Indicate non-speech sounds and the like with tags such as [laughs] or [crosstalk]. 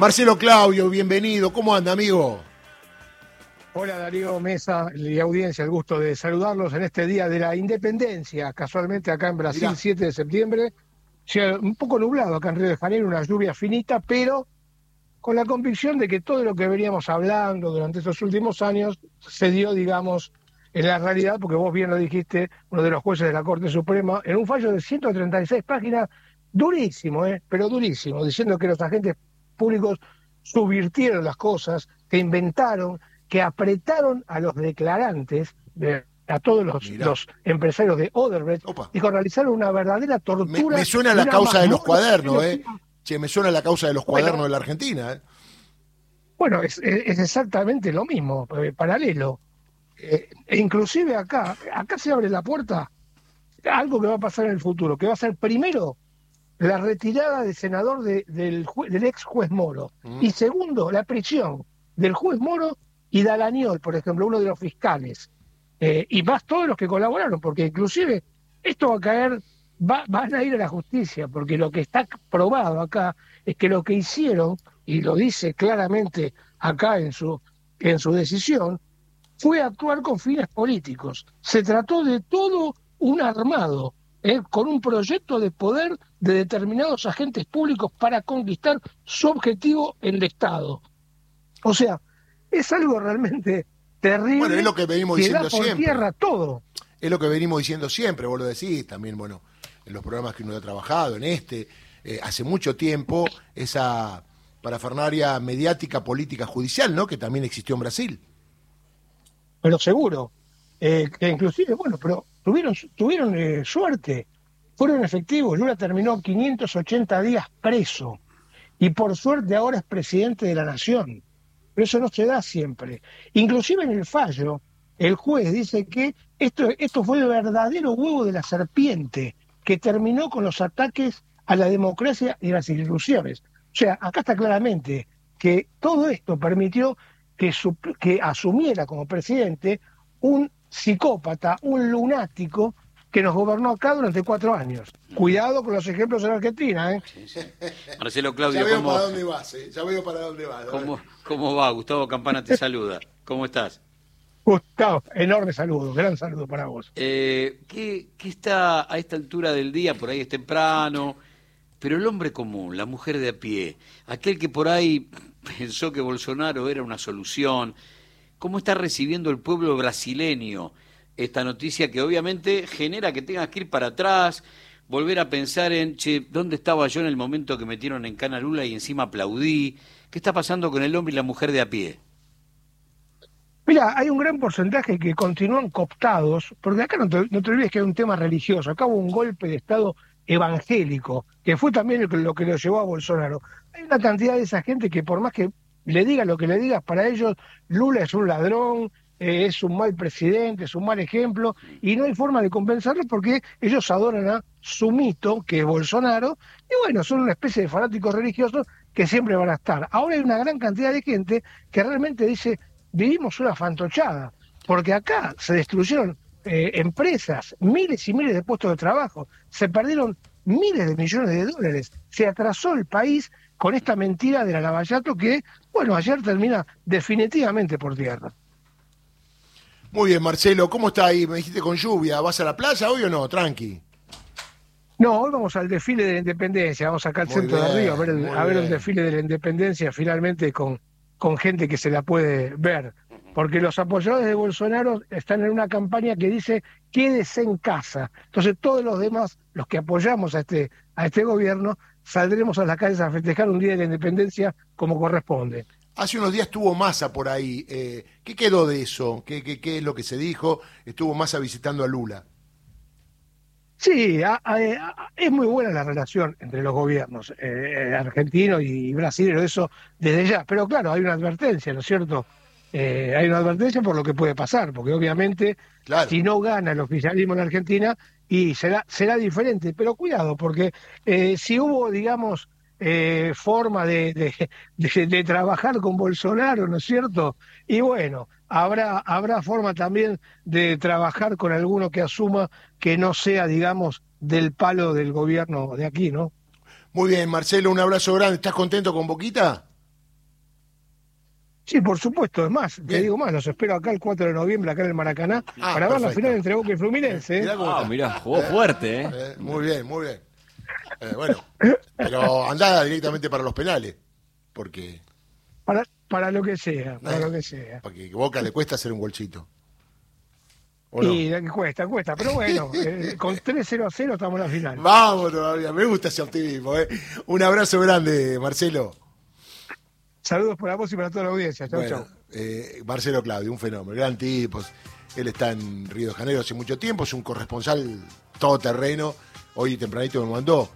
Marcelo Claudio, bienvenido. ¿Cómo anda, amigo? Hola Darío Mesa y audiencia, el gusto de saludarlos en este día de la independencia, casualmente acá en Brasil, 7 de septiembre. un poco nublado acá en Río de Janeiro, una lluvia finita, pero con la convicción de que todo lo que veníamos hablando durante estos últimos años se dio, digamos, en la realidad, porque vos bien lo dijiste, uno de los jueces de la Corte Suprema, en un fallo de 136 páginas, durísimo, ¿eh? pero durísimo, diciendo que los agentes públicos subvirtieron las cosas, que inventaron, que apretaron a los declarantes, a todos los, empresarios de Oderbrecht, y que realizaron una verdadera tortura. Me, suena la causa de los cuadernos, ¿eh? Che, me suena la causa de los cuadernos de la Argentina, ¿eh? Bueno, es, exactamente lo mismo, eh, paralelo. Eh, e inclusive acá, acá se abre la puerta algo que va a pasar en el futuro, que va a ser primero la retirada del senador del, del, ex juez Moro mm. y segundo la prisión del juez Moro y Dalaniol, por ejemplo, uno de los fiscales, eh, y más todos los que colaboraron, porque inclusive esto va a caer, va, van a ir a la justicia, porque lo que está probado acá es que lo que hicieron, y lo dice claramente acá en su, en su decisión, fue actuar con fines políticos. Se trató de todo un armado, eh, con un proyecto de poder de determinados agentes públicos para conquistar su objetivo en el Estado. O sea, es algo realmente terrible. Bueno, es lo que venimos diciendo siempre. tierra todo. Es lo que venimos diciendo siempre, vos lo decís también, bueno, en los programas que uno ha trabajado, en este, eh, hace mucho tiempo, esa parafernaria mediática, política, judicial, ¿no? Que también existió en Brasil. Pero seguro, eh, que inclusive, bueno, pero tuvieron, tuvieron eh, suerte, fueron efectivos. Lula terminó 580 días preso y por suerte ahora es presidente de la nación pero eso no se da siempre. Inclusive en el fallo, el juez dice que esto, esto fue el verdadero huevo de la serpiente que terminó con los ataques a la democracia y las instituciones. O sea, acá está claramente que todo esto permitió que, que asumiera como presidente un psicópata, un lunático que nos gobernó acá durante cuatro años. Cuidado con los ejemplos en Argentina, ¿eh? Marcelo Claudio, ya veo para dónde vas, ¿eh? ya veo para dónde vas. ¿Cómo, va? Gustavo Campana te saluda. ¿Cómo estás? Gustavo, enorme saludo, gran saludo para vos. Eh, ¿qué, ¿Qué está a esta altura del día? Por ahí es temprano, pero el hombre común, la mujer de a pie, aquel que por ahí pensó que Bolsonaro era una solución, ¿cómo está recibiendo el pueblo brasileño? esta noticia que obviamente genera que tengas que ir para atrás, volver a pensar en, che, ¿dónde estaba yo en el momento que metieron en Cana Lula y encima aplaudí? ¿Qué está pasando con el hombre y la mujer de a pie? Mira, hay un gran porcentaje que continúan cooptados, porque acá no te, olvides que hay un tema religioso, acá hubo un golpe de Estado evangélico, que fue también lo que lo llevó a Bolsonaro. Hay una cantidad de esa gente que por más que le diga lo que le digas, para ellos Lula es un ladrón, eh, es un mal presidente, es un mal ejemplo, y no hay forma de compensarlo porque ellos adoran a su mito, que es Bolsonaro, y bueno, son una especie de fanáticos religiosos que siempre van a estar. Ahora hay una gran cantidad de gente que realmente dice, vivimos una fantochada, porque acá se destruyeron eh, empresas, miles y miles de puestos de trabajo, se perdieron miles de millones de dólares, se atrasó el país con esta mentira de la Lavallato que, bueno, ayer termina definitivamente por tierra. Muy bien, Marcelo, ¿cómo está ahí? Me dijiste con lluvia. ¿Vas a la playa hoy o no? Tranqui. No, hoy vamos al desfile de la independencia, vamos acá al centro de Río a ver, el, a ver el desfile de la independencia finalmente con, con gente que se la puede ver. Porque los apoyadores de Bolsonaro están en una campaña que dice quédese en casa. Entonces todos los demás, los que apoyamos a este, a este gobierno, saldremos a las calles a festejar un día de la independencia como corresponde. Hace unos días estuvo Massa por ahí. Eh, ¿Qué quedó de eso? ¿Qué, ¿Qué, es lo que se dijo? Estuvo Massa visitando a Lula. Sí, es muy buena la relación entre los gobiernos eh, argentino y brasileño, eso desde ya. Pero claro, hay una advertencia, ¿no es cierto? Eh, hay una advertencia por lo que puede pasar, porque obviamente si no gana el oficialismo en Argentina, y será, será diferente. Pero cuidado, porque eh, si hubo, digamos, eh, forma de, de, trabajar con Bolsonaro, ¿no es cierto? Y bueno, habrá, habrá forma también de trabajar con alguno que asuma que no sea, digamos, del palo del gobierno de aquí, ¿no? Muy bien, Marcelo, un abrazo grande. ¿Estás contento con Boquita? Sí, por supuesto, es más, te digo más, los espero acá el 4 de noviembre, acá en el Maracaná, Ah, para ver la final entre Boca y Fluminense. ¿eh? Mirá cómo Ah, mirá, jugó fuerte, ¿eh? Eh, muy bien, muy bien. Eh, bueno, pero andá directamente para los penales, porque Para, para lo que sea, para Eh. lo que sea. porque Boca le cuesta hacer un golcito. ¿O no? Y cuesta, cuesta, pero bueno, [laughs] eh, con 3-0 a 0 estamos en la final. Vamos todavía, me gusta ese optimismo. ¿eh? Un abrazo grande, Marcelo. Saludos para vos y para toda la audiencia. Chau, Bueno, chau. eh, Marcelo Claudio, un fenómeno, gran tipo. Él está en Río de Janeiro hace mucho tiempo, es un corresponsal todoterreno. Hoy tempranito me mandó